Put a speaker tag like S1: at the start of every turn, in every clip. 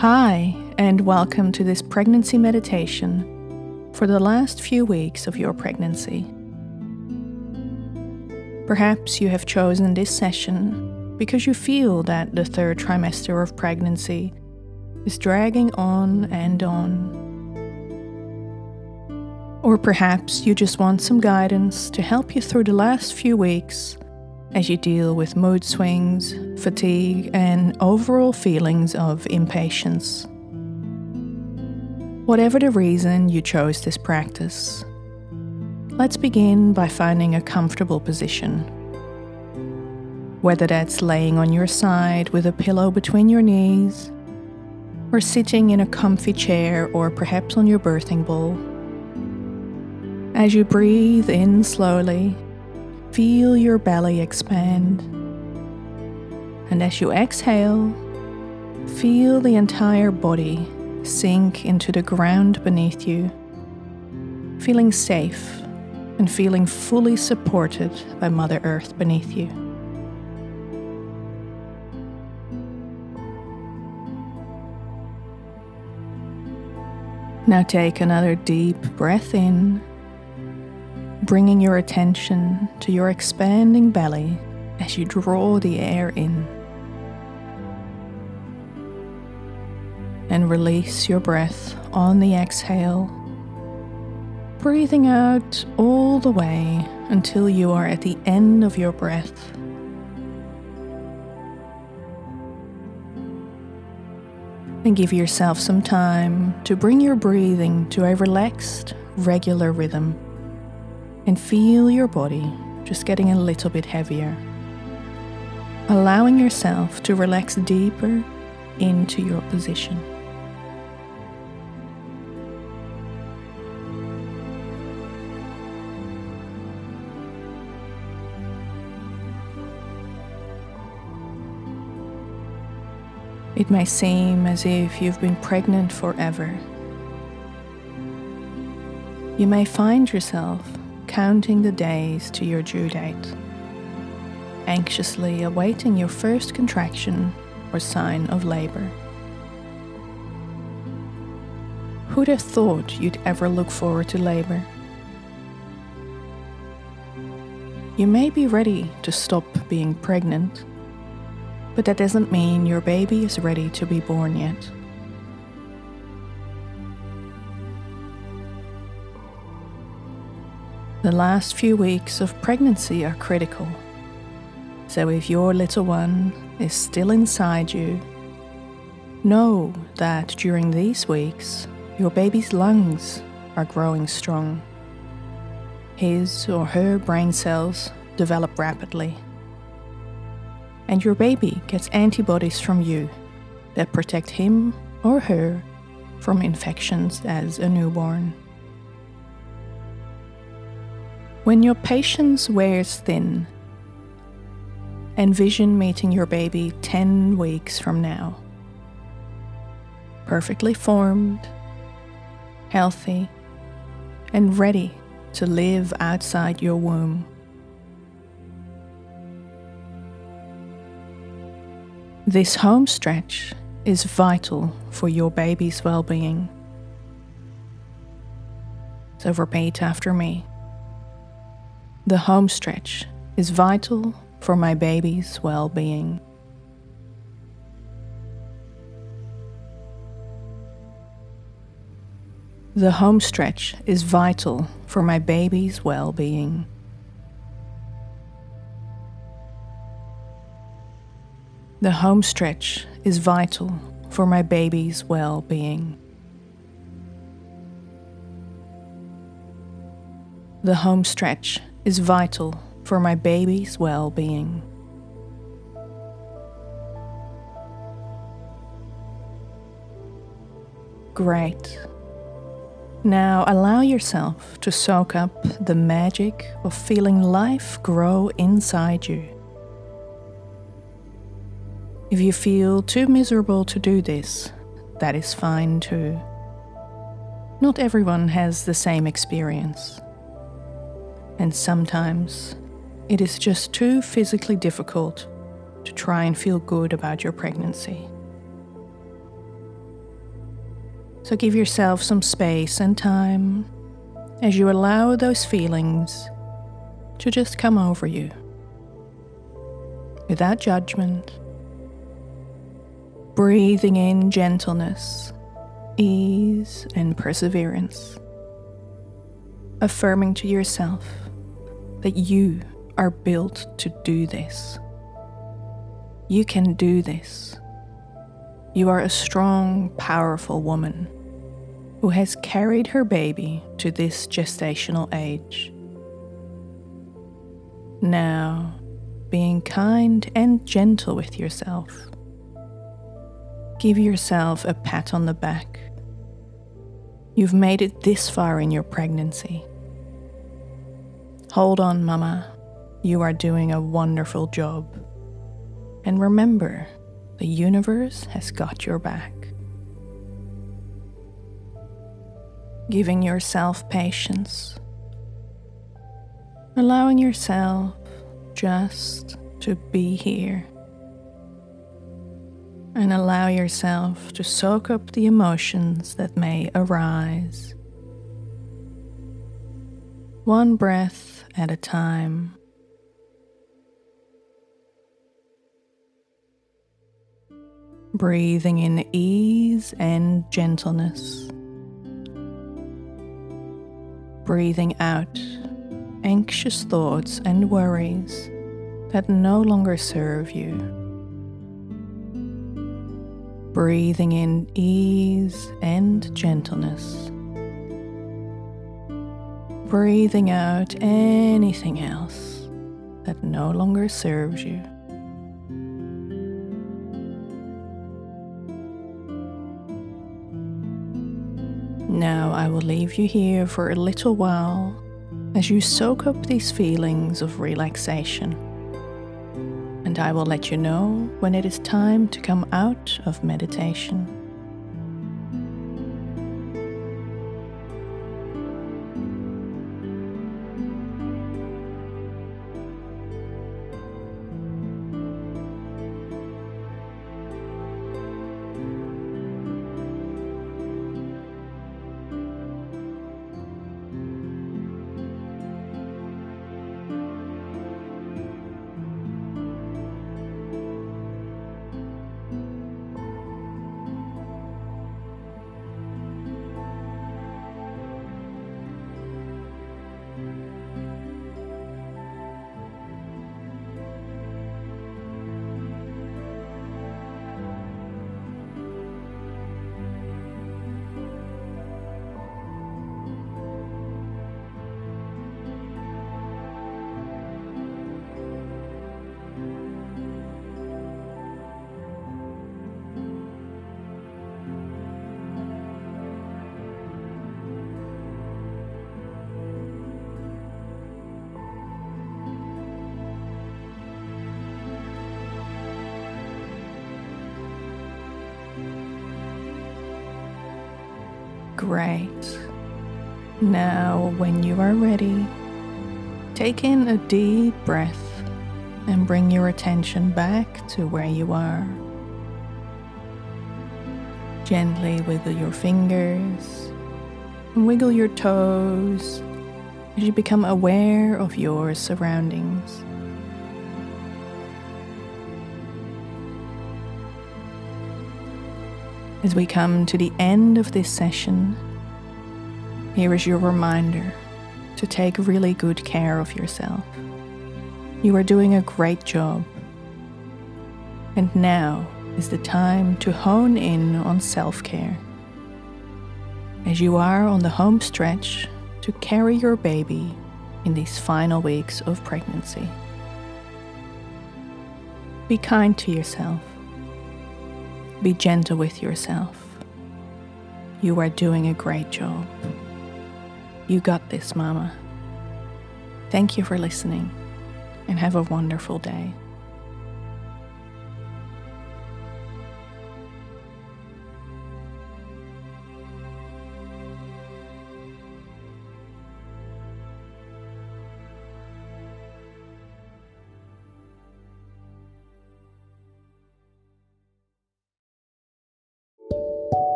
S1: Hi, and welcome to this pregnancy meditation for the last few weeks of your pregnancy. Perhaps you have chosen this session because you feel that the third trimester of pregnancy is dragging on and on. Or perhaps you just want some guidance to help you through the last few weeks as you deal with mood swings, fatigue, and overall feelings of impatience. Whatever the reason you chose this practice, let's begin by finding a comfortable position. Whether that's laying on your side with a pillow between your knees, or sitting in a comfy chair, or perhaps on your birthing ball. As you breathe in slowly, Feel your belly expand. And as you exhale, feel the entire body sink into the ground beneath you, feeling safe and feeling fully supported by Mother Earth beneath you. Now take another deep breath in bringing your attention to your expanding belly as you draw the air in. And release your breath on the exhale, breathing out all the way until you are at the end of your breath. And give yourself some time to bring your breathing to a relaxed, regular rhythm and feel your body just getting a little bit heavier. Allowing yourself to relax deeper into your position. It may seem as if you've been pregnant forever. You may find yourself counting the days to your due date, anxiously awaiting your first contraction or sign of labor. Who'd have thought you'd ever look forward to labor? You may be ready to stop being pregnant, but that doesn't mean your baby is ready to be born yet. The last few weeks of pregnancy are critical. So if your little one is still inside you, know that during these weeks, your baby's lungs are growing strong. His or her brain cells develop rapidly. And your baby gets antibodies from you that protect him or her from infections as a newborn. When your patience wears thin, envision meeting your baby 10 weeks from now. Perfectly formed, healthy, and ready to live outside your womb. This home stretch is vital for your baby's well being. So repeat after me. The home stretch is vital for my baby's well being. The home stretch is vital for my baby's well being. The home stretch is vital for my baby's well being. The home stretch is vital for my baby's well being. Great. Now allow yourself to soak up the magic of feeling life grow inside you. If you feel too miserable to do this, that is fine too. Not everyone has the same experience and sometimes it is just too physically difficult to try and feel good about your pregnancy. So give yourself some space and time as you allow those feelings to just come over you without judgment. Breathing in gentleness, ease, and perseverance. Affirming to yourself that you are built to do this. You can do this. You are a strong, powerful woman who has carried her baby to this gestational age. Now, being kind and gentle with yourself, give yourself a pat on the back. You've made it this far in your pregnancy. Hold on, Mama. You are doing a wonderful job. And remember, the universe has got your back. giving yourself patience, allowing yourself just to be here. And allow yourself to soak up the emotions that may arise. One breath at a time. Breathing in ease and gentleness breathing out anxious thoughts and worries that no longer serve you. Breathing in ease and gentleness. Breathing out anything else that no longer serves you. Now I will leave you here for a little while as you soak up these feelings of relaxation. And I will let you know when it is time to come out of meditation. Great. Now, when you are ready, take in a deep breath and bring your attention back to where you are. Gently wiggle your fingers and wiggle your toes as you become aware of your surroundings. As we come to the end of this session, here is your reminder to take really good care of yourself. You are doing a great job. And now is the time to hone in on self care. As you are on the home stretch to carry your baby in these final weeks of pregnancy. Be kind to yourself be gentle with yourself. You are doing a great job. You got this, Mama. Thank you for listening and have a wonderful day.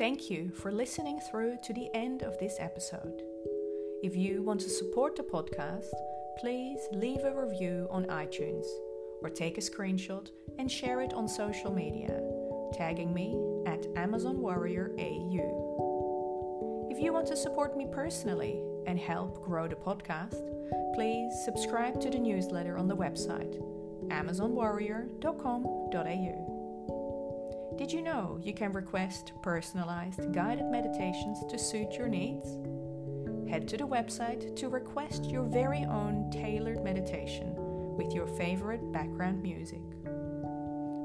S1: Thank you for listening through to the end of this episode. If you want to support the podcast, please leave a review on iTunes or take a screenshot and share it on social media, tagging me at Amazon Warrior AU. If you want to support me personally and help grow the podcast, please subscribe to the newsletter on the website amazonwarrior.com.au. Did you know you can request personalized guided meditations to suit your needs? Head to the website to request your very own tailored meditation with your favorite background music.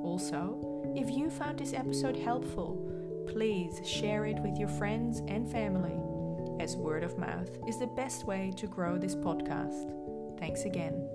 S1: Also, if you found this episode helpful, please share it with your friends and family, as word of mouth is the best way to grow this podcast. Thanks again.